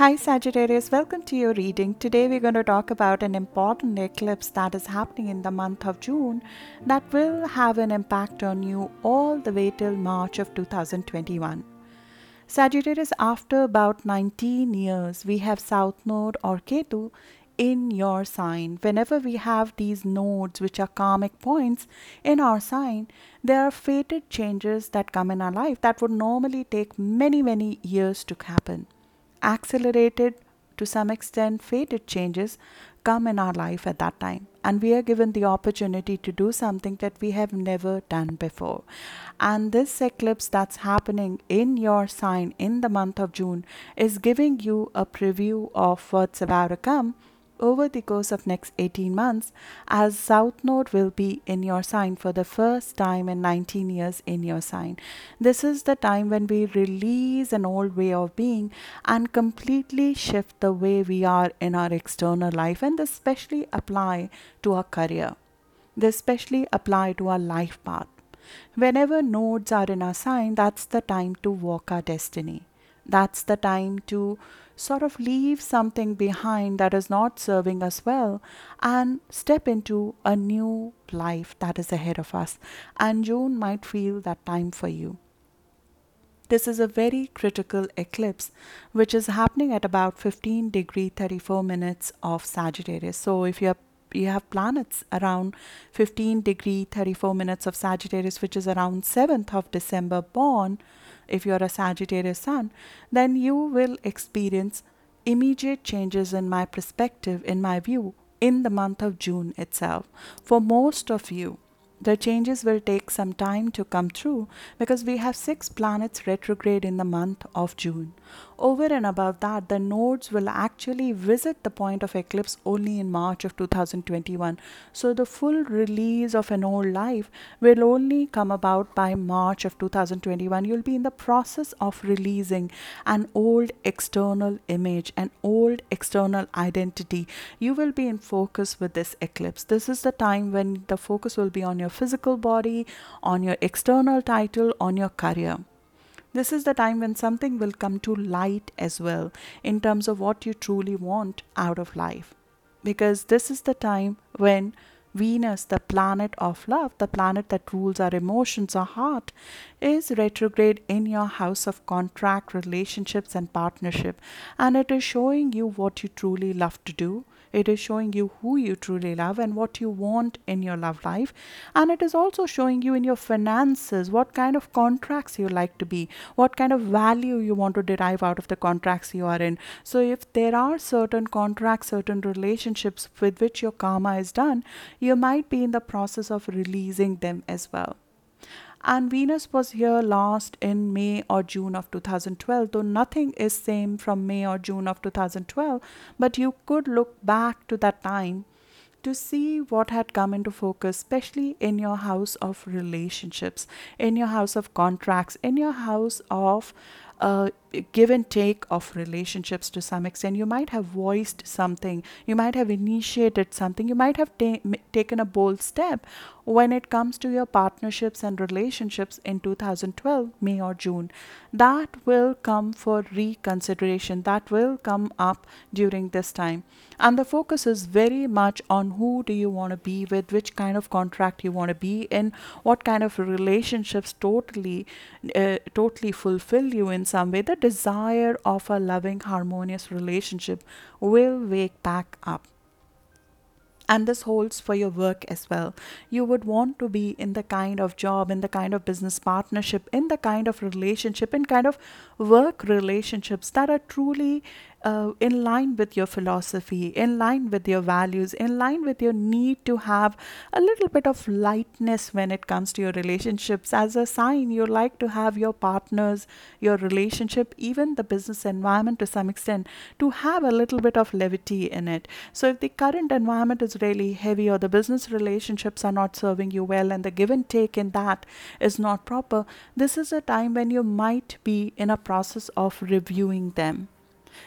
Hi Sagittarius, welcome to your reading. Today we're going to talk about an important eclipse that is happening in the month of June that will have an impact on you all the way till March of 2021. Sagittarius, after about 19 years, we have South Node or Ketu in your sign. Whenever we have these nodes, which are karmic points in our sign, there are fated changes that come in our life that would normally take many, many years to happen. Accelerated to some extent, fated changes come in our life at that time. And we are given the opportunity to do something that we have never done before. And this eclipse that's happening in your sign in the month of June is giving you a preview of what's about to come over the course of next 18 months as south node will be in your sign for the first time in 19 years in your sign. This is the time when we release an old way of being and completely shift the way we are in our external life and especially apply to our career. This especially apply to our life path. Whenever nodes are in our sign that's the time to walk our destiny. That's the time to sort of leave something behind that is not serving us well and step into a new life that is ahead of us. And June might feel that time for you. This is a very critical eclipse which is happening at about 15 degree 34 minutes of Sagittarius. So if you have you have planets around 15 degree 34 minutes of Sagittarius which is around 7th of December born if you're a Sagittarius sun, then you will experience immediate changes in my perspective, in my view, in the month of June itself. For most of you, the changes will take some time to come through because we have six planets retrograde in the month of June. Over and above that, the nodes will actually visit the point of eclipse only in March of 2021. So the full release of an old life will only come about by March of 2021. You'll be in the process of releasing an old external image, an old external identity. You will be in focus with this eclipse. This is the time when the focus will be on your physical body, on your external title, on your career. This is the time when something will come to light as well in terms of what you truly want out of life. Because this is the time when Venus, the planet of love, the planet that rules our emotions, our heart, is retrograde in your house of contract, relationships, and partnership. And it is showing you what you truly love to do. It is showing you who you truly love and what you want in your love life. And it is also showing you in your finances what kind of contracts you like to be, what kind of value you want to derive out of the contracts you are in. So, if there are certain contracts, certain relationships with which your karma is done, you might be in the process of releasing them as well. And Venus was here last in May or June of 2012, though nothing is same from May or June of 2012, but you could look back to that time to see what had come into focus, especially in your house of relationships, in your house of contracts, in your house of uh, give and take of relationships to some extent. You might have voiced something, you might have initiated something, you might have ta- taken a bold step when it comes to your partnerships and relationships in 2012, May or June. That will come for reconsideration, that will come up during this time. And the focus is very much on who do you want to be with, which kind of contract you want to be in, what kind of relationships totally, uh, totally fulfill you in some way. The desire of a loving, harmonious relationship will wake back up. And this holds for your work as well. You would want to be in the kind of job, in the kind of business partnership, in the kind of relationship, in kind of work relationships that are truly uh, in line with your philosophy, in line with your values, in line with your need to have a little bit of lightness when it comes to your relationships. As a sign, you like to have your partners, your relationship, even the business environment to some extent, to have a little bit of levity in it. So, if the current environment is really heavy or the business relationships are not serving you well and the give and take in that is not proper, this is a time when you might be in a process of reviewing them.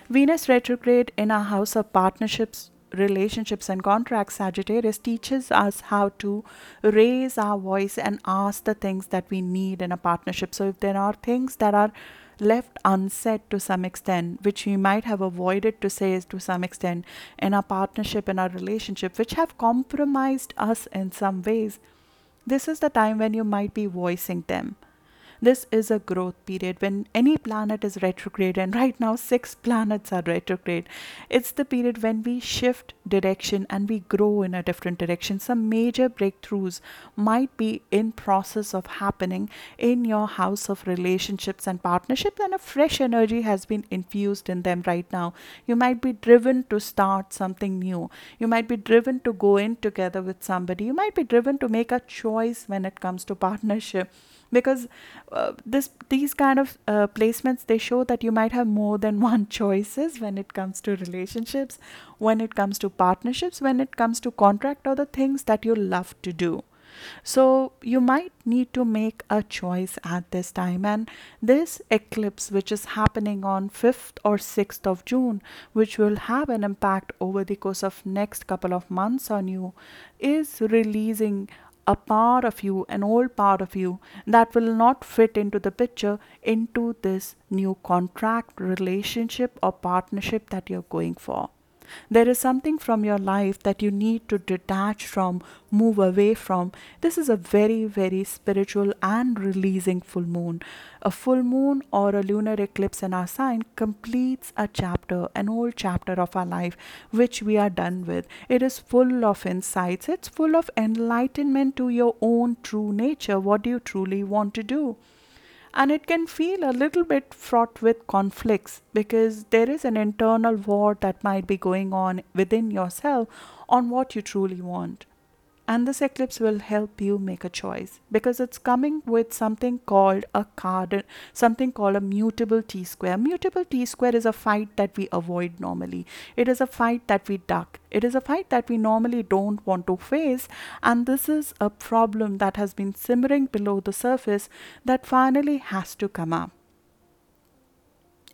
Venus retrograde in our house of partnerships, relationships, and contracts, Sagittarius teaches us how to raise our voice and ask the things that we need in a partnership. So, if there are things that are left unsaid to some extent, which we might have avoided to say to some extent in our partnership, in our relationship, which have compromised us in some ways, this is the time when you might be voicing them. This is a growth period when any planet is retrograde, and right now, six planets are retrograde. It's the period when we shift direction and we grow in a different direction. Some major breakthroughs might be in process of happening in your house of relationships and partnerships, and a fresh energy has been infused in them right now. You might be driven to start something new. You might be driven to go in together with somebody. You might be driven to make a choice when it comes to partnership because uh, this these kind of uh, placements they show that you might have more than one choices when it comes to relationships when it comes to partnerships when it comes to contract or the things that you love to do. So you might need to make a choice at this time. And this eclipse which is happening on 5th or 6th of June which will have an impact over the course of next couple of months on you is releasing a part of you, an old part of you that will not fit into the picture into this new contract, relationship, or partnership that you're going for. There is something from your life that you need to detach from, move away from. This is a very, very spiritual and releasing full moon. A full moon or a lunar eclipse in our sign completes a chapter, an old chapter of our life, which we are done with. It is full of insights, it's full of enlightenment to your own true nature. What do you truly want to do? And it can feel a little bit fraught with conflicts because there is an internal war that might be going on within yourself on what you truly want. And this eclipse will help you make a choice because it's coming with something called a card, something called a mutable T square. Mutable T square is a fight that we avoid normally. It is a fight that we duck. It is a fight that we normally don't want to face. And this is a problem that has been simmering below the surface that finally has to come up.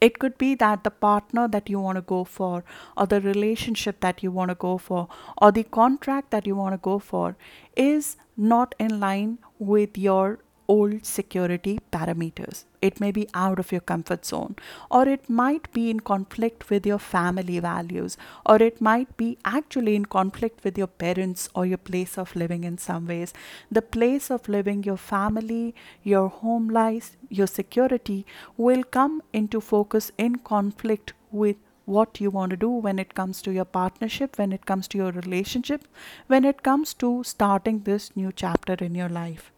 It could be that the partner that you want to go for, or the relationship that you want to go for, or the contract that you want to go for is not in line with your old security parameters. It may be out of your comfort zone, or it might be in conflict with your family values, or it might be actually in conflict with your parents or your place of living in some ways. The place of living, your family, your home life, your security will come into focus in conflict with what you want to do when it comes to your partnership, when it comes to your relationship, when it comes to starting this new chapter in your life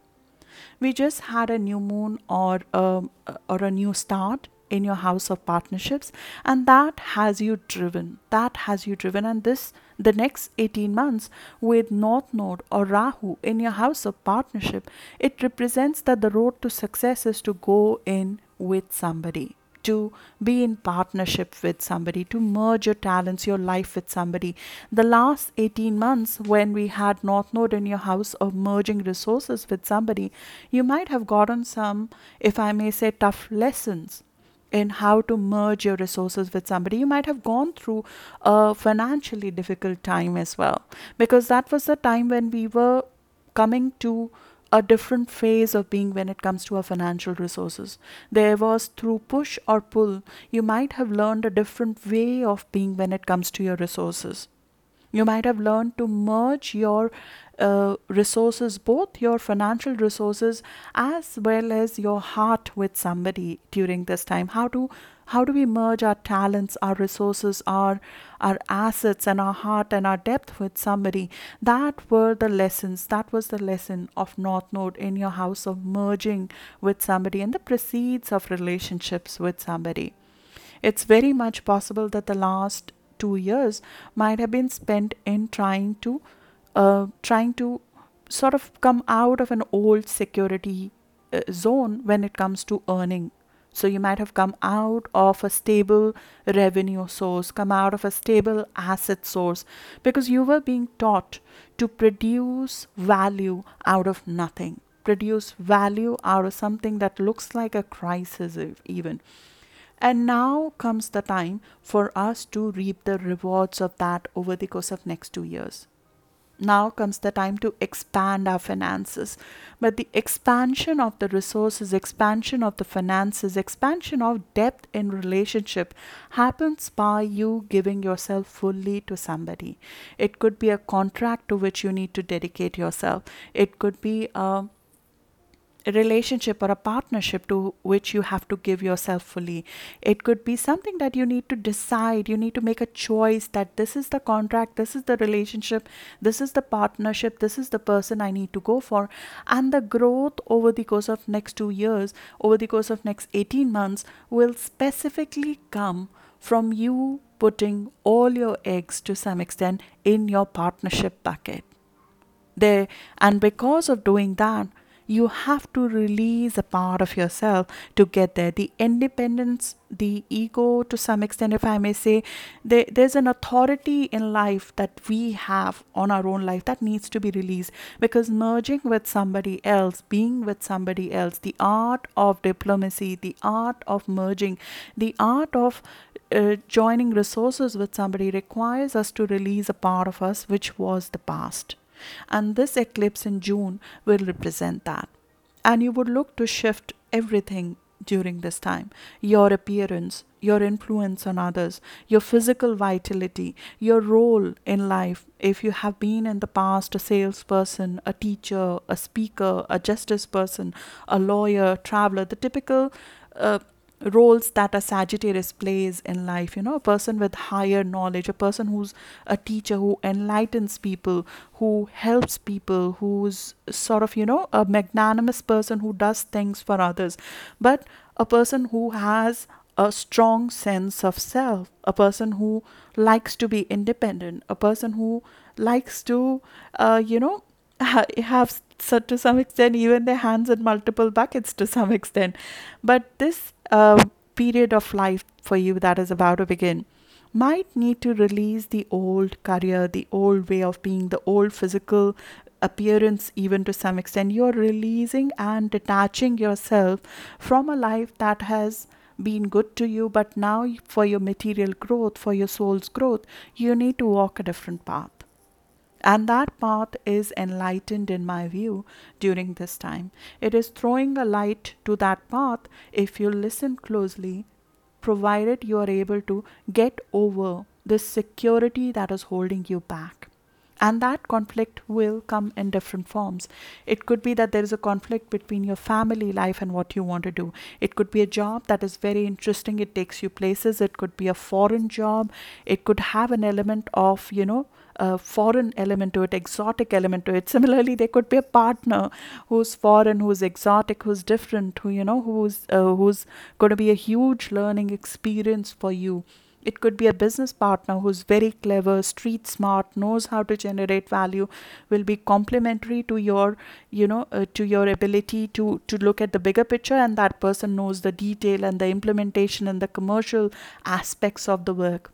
we just had a new moon or a, or a new start in your house of partnerships and that has you driven. That has you driven and this the next 18 months with north node or rahu in your house of partnership it represents that the road to success is to go in with somebody to be in partnership with somebody, to merge your talents, your life with somebody. The last 18 months, when we had North Node in your house of merging resources with somebody, you might have gotten some, if I may say, tough lessons in how to merge your resources with somebody. You might have gone through a financially difficult time as well, because that was the time when we were coming to a different phase of being when it comes to our financial resources. There was through push or pull, you might have learned a different way of being when it comes to your resources. You might have learned to merge your uh, resources, both your financial resources as well as your heart with somebody during this time. How to how do we merge our talents, our resources, our our assets and our heart and our depth with somebody? That were the lessons. That was the lesson of North Node in your house of merging with somebody and the proceeds of relationships with somebody. It's very much possible that the last two years might have been spent in trying to uh, trying to sort of come out of an old security uh, zone when it comes to earning so you might have come out of a stable revenue source, come out of a stable asset source because you were being taught to produce value out of nothing, produce value out of something that looks like a crisis, even. And now comes the time for us to reap the rewards of that over the course of next two years. Now comes the time to expand our finances. But the expansion of the resources, expansion of the finances, expansion of depth in relationship happens by you giving yourself fully to somebody. It could be a contract to which you need to dedicate yourself. It could be a a relationship or a partnership to which you have to give yourself fully. It could be something that you need to decide. You need to make a choice that this is the contract, this is the relationship, this is the partnership, this is the person I need to go for. And the growth over the course of next 2 years, over the course of next 18 months will specifically come from you putting all your eggs to some extent in your partnership bucket. There and because of doing that you have to release a part of yourself to get there. The independence the ego to some extent if i may say there, there's an authority in life that we have on our own life that needs to be released. Because merging with somebody else being with somebody else the art of diplomacy the art of merging the art of uh, joining resources with somebody requires us to release a part of us which was the past and this eclipse in June will represent that. And you would look to shift everything during this time your appearance, your influence on others, your physical vitality, your role in life. If you have been in the past a salesperson, a teacher, a speaker, a justice person, a lawyer, traveler, the typical uh, roles that a Sagittarius plays in life. You know, a person with higher knowledge, a person who's a teacher who enlightens people, who helps people, who's sort of, you know, a magnanimous person who does things for others, but a person who has a strong sense of self, a person who likes to be independent, a person who likes to, uh, you know, have so to some extent even their hands in multiple buckets to some extent. But this uh, period of life for you that is about to begin might need to release the old career the old way of being the old physical appearance even to some extent. You're releasing and detaching yourself from a life that has been good to you but now for your material growth for your soul's growth you need to walk a different path and that path is enlightened in my view during this time. It is throwing a light to that path if you listen closely, provided you are able to get over this security that is holding you back. And that conflict will come in different forms. It could be that there is a conflict between your family life and what you want to do. It could be a job that is very interesting, it takes you places. It could be a foreign job. It could have an element of, you know, a foreign element to it, exotic element to it. Similarly, there could be a partner who's foreign, who's exotic, who's different, who you know, who's uh, who's going to be a huge learning experience for you. It could be a business partner who's very clever, street smart, knows how to generate value, will be complementary to your, you know, uh, to your ability to to look at the bigger picture, and that person knows the detail and the implementation and the commercial aspects of the work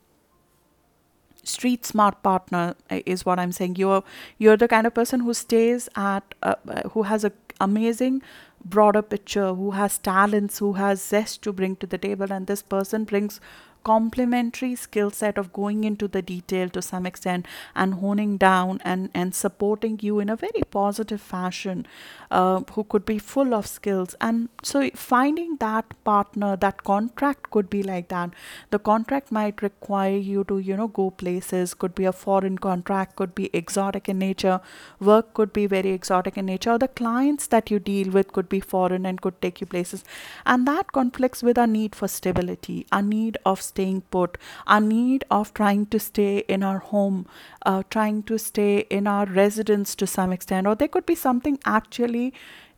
street smart partner uh, is what i'm saying. You're you're the kind of person who stays at uh, uh, who has a amazing broader picture who has talents who has zest to bring to the table and this person brings complementary skill set of going into the detail to some extent and honing down and, and supporting you in a very positive fashion uh, who could be full of skills. And so finding that partner that contract could be like that. The contract might require you to you know go places could be a foreign contract could be exotic in nature work could be very exotic in nature or the clients that you deal with could be foreign and could take you places. And that conflicts with our need for stability our need of staying put, our need of trying to stay in our home, uh, trying to stay in our residence to some extent, or there could be something actually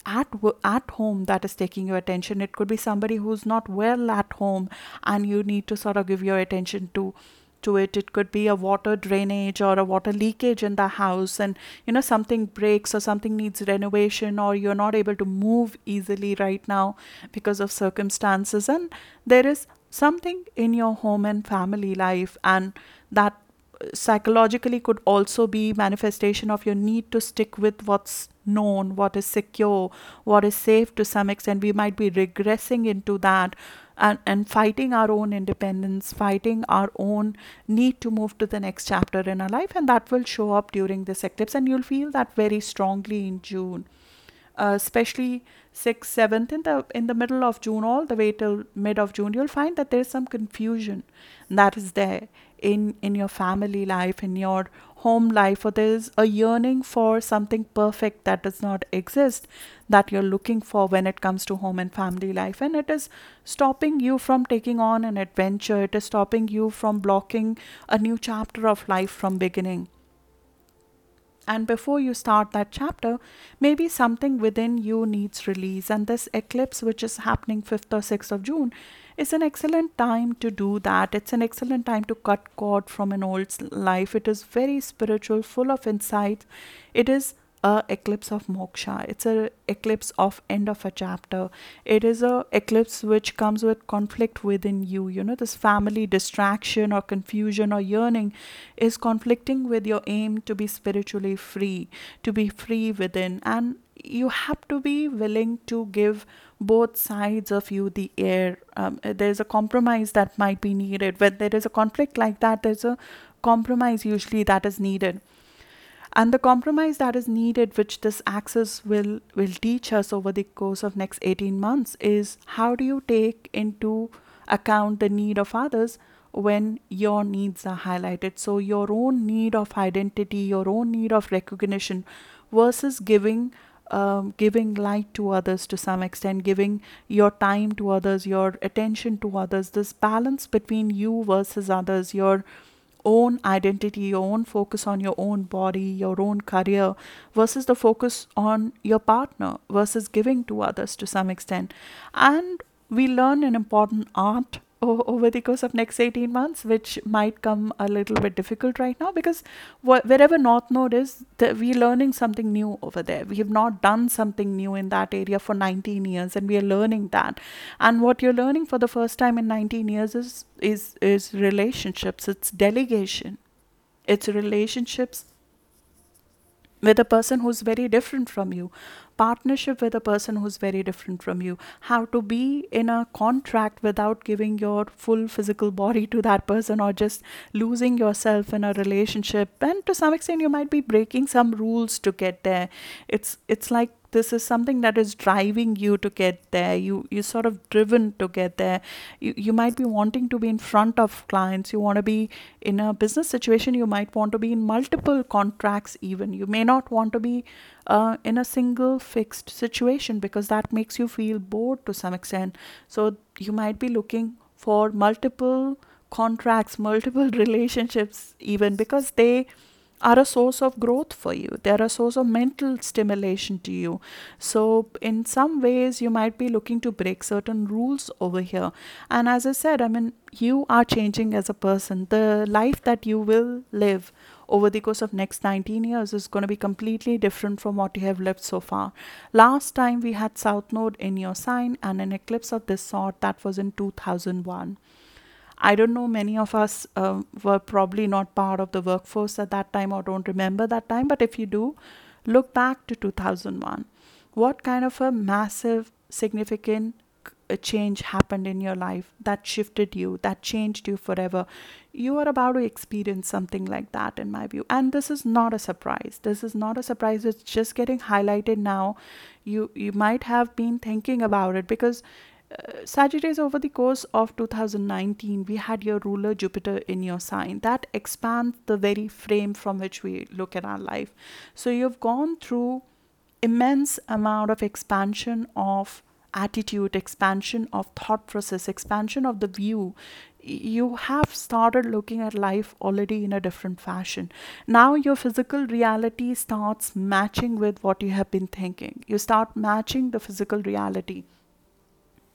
at at home that is taking your attention. It could be somebody who's not well at home, and you need to sort of give your attention to to it. It could be a water drainage or a water leakage in the house and you know something breaks or something needs renovation or you're not able to move easily right now because of circumstances. And there is something in your home and family life and that psychologically could also be manifestation of your need to stick with what's known what is secure what is safe to some extent we might be regressing into that and, and fighting our own independence, fighting our own need to move to the next chapter in our life. And that will show up during this eclipse. And you'll feel that very strongly in June. Uh, especially 6th 7th in the in the middle of june all the way till mid of june you'll find that there's some confusion that is there in in your family life in your home life or there's a yearning for something perfect that does not exist that you're looking for when it comes to home and family life. And it is stopping you from taking on an adventure. It is stopping you from blocking a new chapter of life from beginning and before you start that chapter maybe something within you needs release. And this eclipse which is happening 5th or 6th of june is an excellent time to do that. It's an excellent time to cut cord from an old life. It is very spiritual full of insight. It is a eclipse of moksha. It's a eclipse of end of a chapter. It is a eclipse which comes with conflict within you. You know this family distraction or confusion or yearning is conflicting with your aim to be spiritually free to be free within. And you have to be willing to give both sides of you the air. Um, there's a compromise that might be needed. When there is a conflict like that there's a compromise usually that is needed and the compromise that is needed which this axis will will teach us over the course of next 18 months is how do you take into account the need of others when your needs are highlighted? So your own need of identity your own need of recognition versus giving um, giving light to others to some extent, giving your time to others, your attention to others, this balance between you versus others, your own identity, your own focus on your own body, your own career, versus the focus on your partner, versus giving to others to some extent. And we learn an important art over the course of next 18 months which might come a little bit difficult right now because wh- wherever north node is we're learning something new over there. We have not done something new in that area for 19 years and we are learning that. And what you're learning for the first time in 19 years is is is relationships. It's delegation. It's relationships with a person who's very different from you partnership with a person who's very different from you. How to be in a contract without giving your full physical body to that person or just losing yourself in a relationship. And to some extent you might be breaking some rules to get there. It's it's like this is something that is driving you to get there. You you sort of driven to get there. You, you might be wanting to be in front of clients. You want to be in a business situation. You might want to be in multiple contracts even. You may not want to be uh, in a single fixed situation because that makes you feel bored to some extent so you might be looking for multiple contracts multiple relationships even because they are a source of growth for you. They're a source of mental stimulation to you. So, in some ways, you might be looking to break certain rules over here. And as I said, I mean, you are changing as a person. The life that you will live over the course of next 19 years is going to be completely different from what you have lived so far last time we had south node in your sign and an eclipse of this sort that was in 2001 I don't know, many of us uh, were probably not part of the workforce at that time or don't remember that time, but if you do, look back to 2001. What kind of a massive, significant uh, change happened in your life that shifted you, that changed you forever? You are about to experience something like that, in my view. And this is not a surprise. This is not a surprise. It's just getting highlighted now. You you might have been thinking about it because uh, Sagittarius, over the course of 2019, we had your ruler Jupiter in your sign. That expands the very frame from which we look at our life. So you've gone through immense amount of expansion of attitude, expansion of thought process, expansion of the view. You have started looking at life already in a different fashion. Now your physical reality starts matching with what you have been thinking. You start matching the physical reality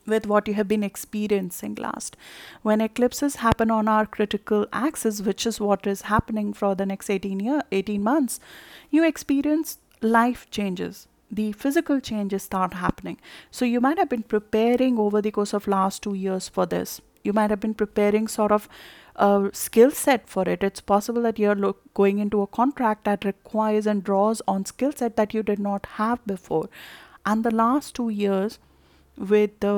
with what you have been experiencing last. When eclipses happen on our critical axis, which is what is happening for the next 18 year 18 months, you experience life changes. The physical changes start happening. So you might have been preparing over the course of last 2 years for this. You might have been preparing sort of a skill set for it. It's possible that you're lo- going into a contract that requires and draws on skill set that you did not have before. And the last 2 years with the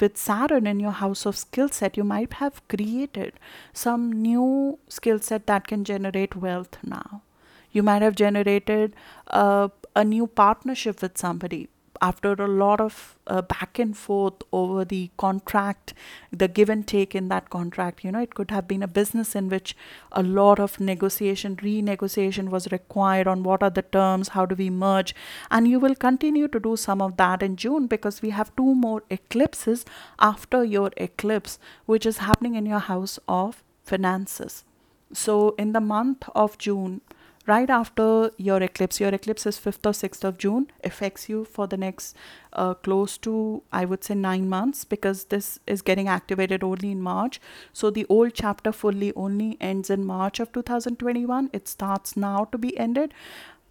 with Saturn in your house of skill set, you might have created some new skill set that can generate wealth now. You might have generated uh, a new partnership with somebody after a lot of uh, back and forth over the contract, the give and take in that contract. You know, it could have been a business in which a lot of negotiation, renegotiation was required on what are the terms, how do we merge. And you will continue to do some of that in June because we have two more eclipses after your eclipse, which is happening in your house of finances. So, in the month of June, right after your eclipse your eclipse is 5th or 6th of june affects you for the next uh, close to i would say 9 months because this is getting activated only in march. So the old chapter fully only ends in march of 2021 it starts now to be ended.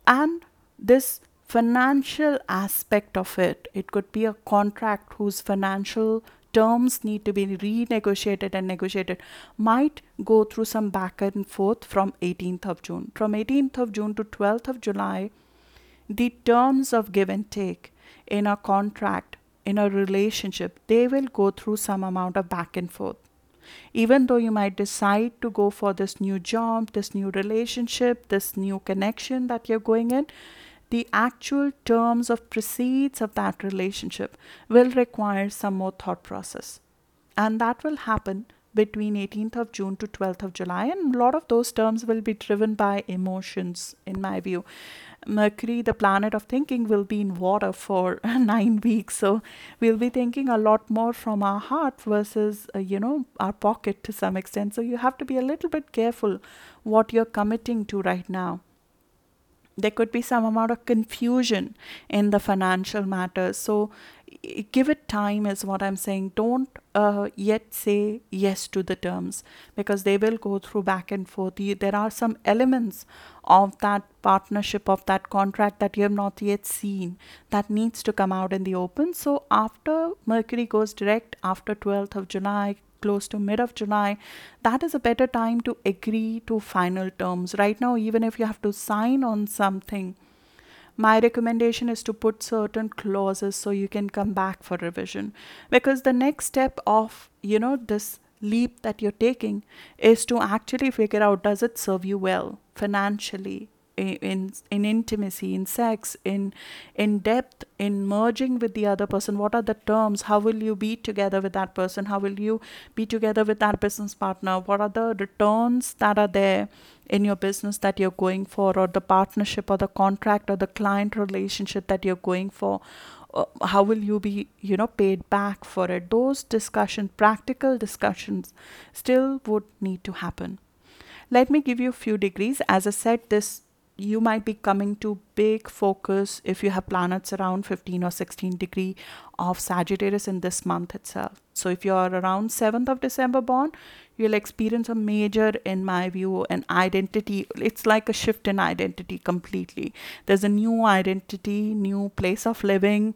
And this financial aspect of it it could be a contract whose financial terms need to be renegotiated and negotiated might go through some back and forth from 18th of June. From 18th of June to 12th of July, the terms of give and take in a contract, in a relationship, they will go through some amount of back and forth. Even though you might decide to go for this new job, this new relationship, this new connection that you're going in, the actual terms of proceeds of that relationship will require some more thought process. And that will happen between 18th of June to 12th of July. And a lot of those terms will be driven by emotions, in my view. Mercury, the planet of thinking, will be in water for nine weeks. So we'll be thinking a lot more from our heart versus, uh, you know, our pocket to some extent. So you have to be a little bit careful what you're committing to right now there could be some amount of confusion in the financial matters so give it time is what i'm saying. Don't uh, yet say yes to the terms because they will go through back and forth. There are some elements of that partnership of that contract that you have not yet seen that needs to come out in the open. So after mercury goes direct after 12th of july close to mid of July, that is a better time to agree to final terms. Right now, even if you have to sign on something, my recommendation is to put certain clauses so you can come back for revision because the next step of you know this leap that you're taking is to actually figure out does it serve you well financially in in intimacy in sex in in depth in merging with the other person. What are the terms? How will you be together with that person? How will you be together with that business partner? What are the returns that are there in your business that you're going for or the partnership or the contract or the client relationship that you're going for? Uh, how will you be you know paid back for it? Those discussions practical discussions still would need to happen. Let me give you a few degrees. As i said this you might be coming to big focus if you have planets around 15 or 16 degree of Sagittarius in this month itself. So if you are around 7th of December born, you'll experience a major, in my view, an identity. It's like a shift in identity completely. There's a new identity, new place of living,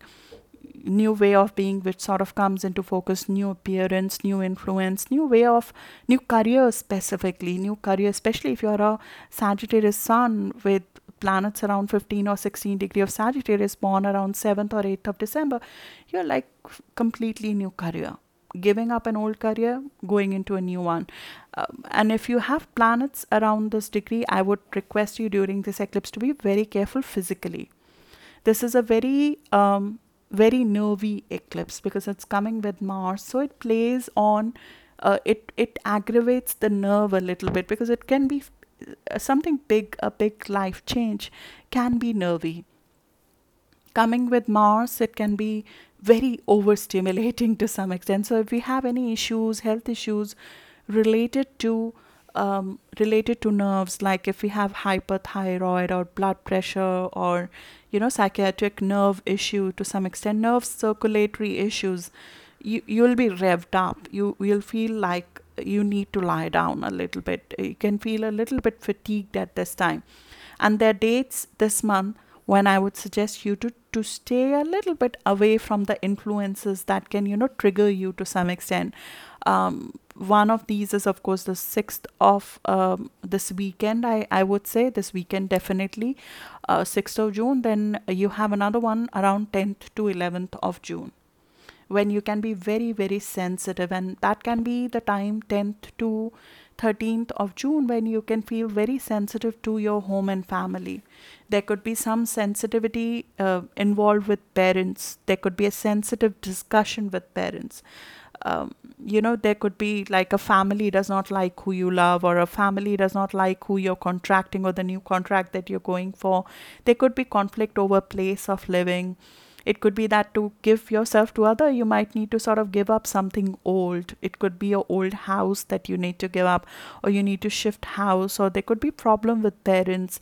new way of being which sort of comes into focus new appearance new influence new way of new career specifically new career especially if you're a sagittarius sun with planets around 15 or 16 degree of sagittarius born around 7th or 8th of december you're like completely new career. Giving up an old career going into a new one. Um, and if you have planets around this degree i would request you during this eclipse to be very careful physically. This is a very um, very nervy eclipse because it's coming with Mars. So it plays on, uh, it it aggravates the nerve a little bit because it can be uh, something big, a big life change can be nervy. Coming with Mars, it can be very overstimulating to some extent. So if we have any issues, health issues related to um, related to nerves, like if we have hyperthyroid or blood pressure or you know psychiatric nerve issue to some extent, nerve circulatory issues, you you'll be revved up. You you'll feel like you need to lie down a little bit. You can feel a little bit fatigued at this time, and there are dates this month when I would suggest you to to stay a little bit away from the influences that can you know trigger you to some extent. Um, one of these is of course the 6th of um, this weekend I, I would say this weekend definitely uh, 6th of june then you have another one around 10th to 11th of june when you can be very very sensitive and that can be the time 10th to 13th of June when you can feel very sensitive to your home and family. There could be some sensitivity uh, involved with parents. There could be a sensitive discussion with parents. Um, you know, there could be like a family does not like who you love, or a family does not like who you're contracting or the new contract that you're going for. There could be conflict over place of living. It could be that to give yourself to other you might need to sort of give up something old. It could be your old house that you need to give up or you need to shift house or there could be problem with parents.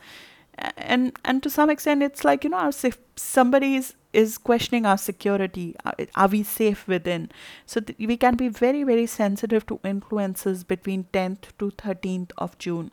And and to some extent it's like you know if somebody is questioning our security. Uh, are we safe within? So th- we can be very very sensitive to influences between 10th to 13th of june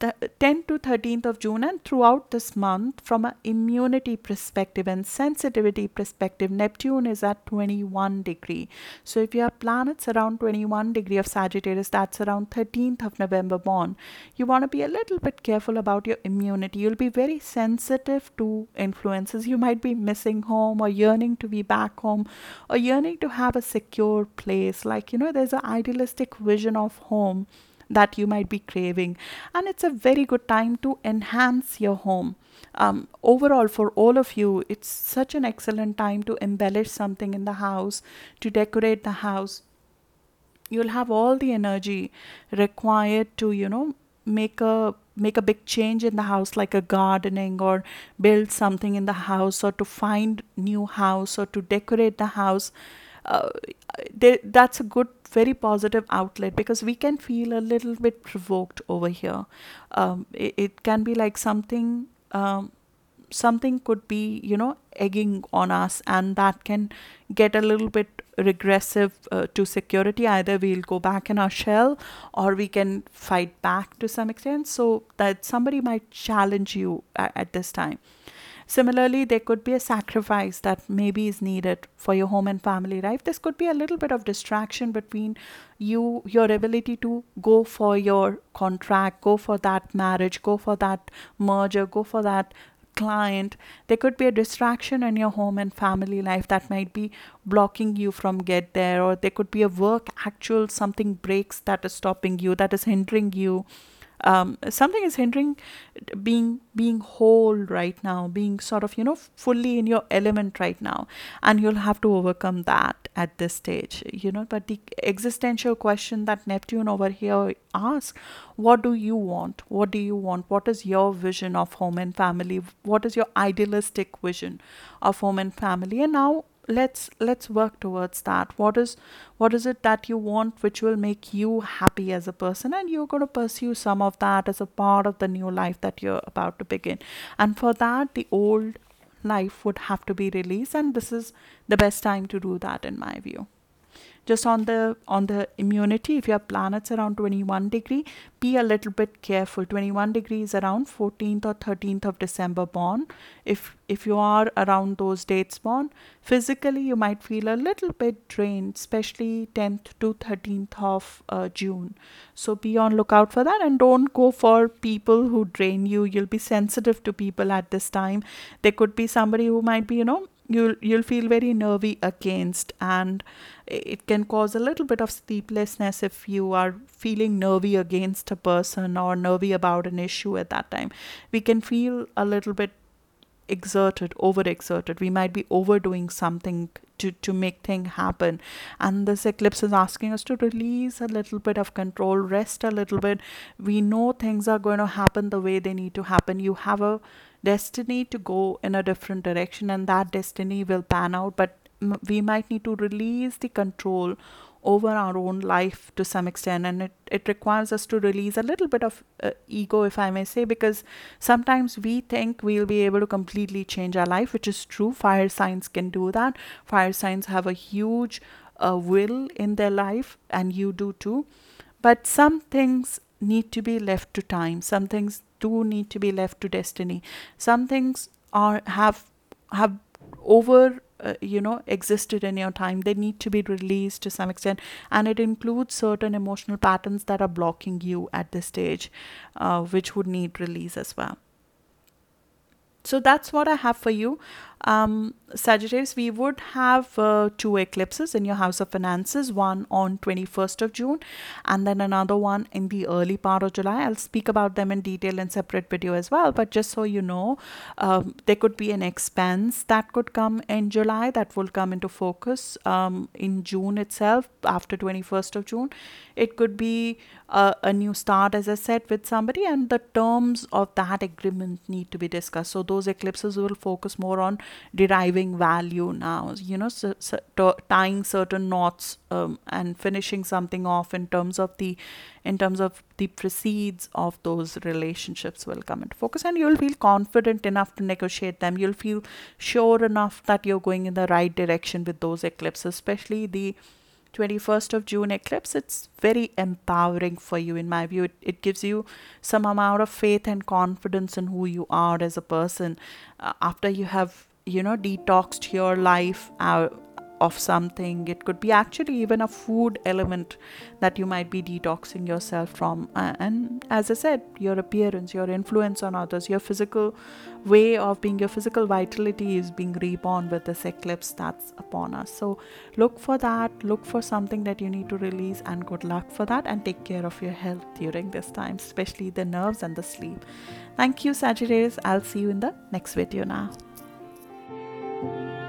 the 10th to 13th of June and throughout this month from an immunity perspective and sensitivity perspective Neptune is at 21 degree. So if you have planets around 21 degree of Sagittarius that's around 13th of November born. You want to be a little bit careful about your immunity. You'll be very sensitive to influences. You might be missing home or yearning to be back home or yearning to have a secure place. Like you know there's an idealistic vision of home that you might be craving. And it's a very good time to enhance your home. Um, overall, for all of you, it's such an excellent time to embellish something in the house, to decorate the house. You'll have all the energy required to, you know, make a make a big change in the house like a gardening or build something in the house or to find new house or to decorate the house uh, they, that's a good very positive outlet because we can feel a little bit provoked over here. Um, it, it, can be like something um, something could be you know egging on us and that can get a little bit regressive uh, to security. Either we'll go back in our shell or we can fight back to some extent. So that somebody might challenge you at, at this time Similarly, there could be a sacrifice that maybe is needed for your home and family life. This could be a little bit of distraction between you, your ability to go for your contract, go for that marriage, go for that merger, go for that client there could be a distraction in your home and family life that might be blocking you from get there or there could be a work actual something breaks that is stopping you that is hindering you um, something is hindering being being whole right now being sort of you know fully in your element right now. And you'll have to overcome that at this stage you know. But the existential question that neptune over here asks what do you want? What do you want? What is your vision of home and family? What is your idealistic vision of home and family? And now let's let's work towards that. What is what is it that you want which will make you happy as a person? And you're going to pursue some of that as a part of the new life that you're about to begin. And for that the old life would have to be released. And this is the best time to do that in my view just on the on the immunity. If you have planets around 21 degree. Be a little bit careful. 21 degrees around 14th or 13th of december born. If if you are around those dates born physically you might feel a little bit drained especially 10th to 13th of uh, june. So be on lookout for that and don't go for people who drain you. You'll be sensitive to people at this time. There could be somebody who might be you know you'll you'll feel very nervy against and it can cause a little bit of sleeplessness if you are feeling nervy against a person or nervy about an issue at that time. We can feel a little bit exerted overexerted. We might be overdoing something to to make thing happen. And this eclipse is asking us to release a little bit of control rest a little bit. We know things are going to happen the way they need to happen. You have a destiny to go in a different direction and that destiny will pan out but we might need to release the control over our own life to some extent. And it, it requires us to release a little bit of uh, ego if i may say because sometimes we think we'll be able to completely change our life which is true. Fire signs can do that. Fire signs have a huge uh, will in their life and you do too. But some things need to be left to time. Some things do need to be left to destiny. Some things are have have over uh, you know existed in your time. They need to be released to some extent. And it includes certain emotional patterns that are blocking you at this stage uh, which would need release as well. So that's what i have for you um, Sagittarius, we would have uh, two eclipses in your house of finances, one on 21st of June and then another one in the early part of July. I'll speak about them in detail in separate video as well, but just so you know, um, there could be an expense that could come in July that will come into focus um, in June itself after 21st of June. It could be a, a new start, as I said, with somebody, and the terms of that agreement need to be discussed. So those eclipses will focus more on deriving value now, you know, so, so tying certain knots um, and finishing something off in terms of the in terms of the proceeds of those relationships will come into focus. And you'll feel confident enough to negotiate them. You'll feel sure enough that you're going in the right direction with those eclipses especially the 21st of June eclipse, it's very empowering for you, in my view. It, it gives you some amount of faith and confidence in who you are as a person uh, after you have, you know, detoxed your life out, of something. It could be actually even a food element that you might be detoxing yourself from. And as I said, your appearance, your influence on others, your physical way of being, your physical vitality is being reborn with this eclipse that's upon us. So look for that, look for something that you need to release, and good luck for that. And take care of your health during this time, especially the nerves and the sleep. Thank you, Sagittarius. I'll see you in the next video now. Thank you.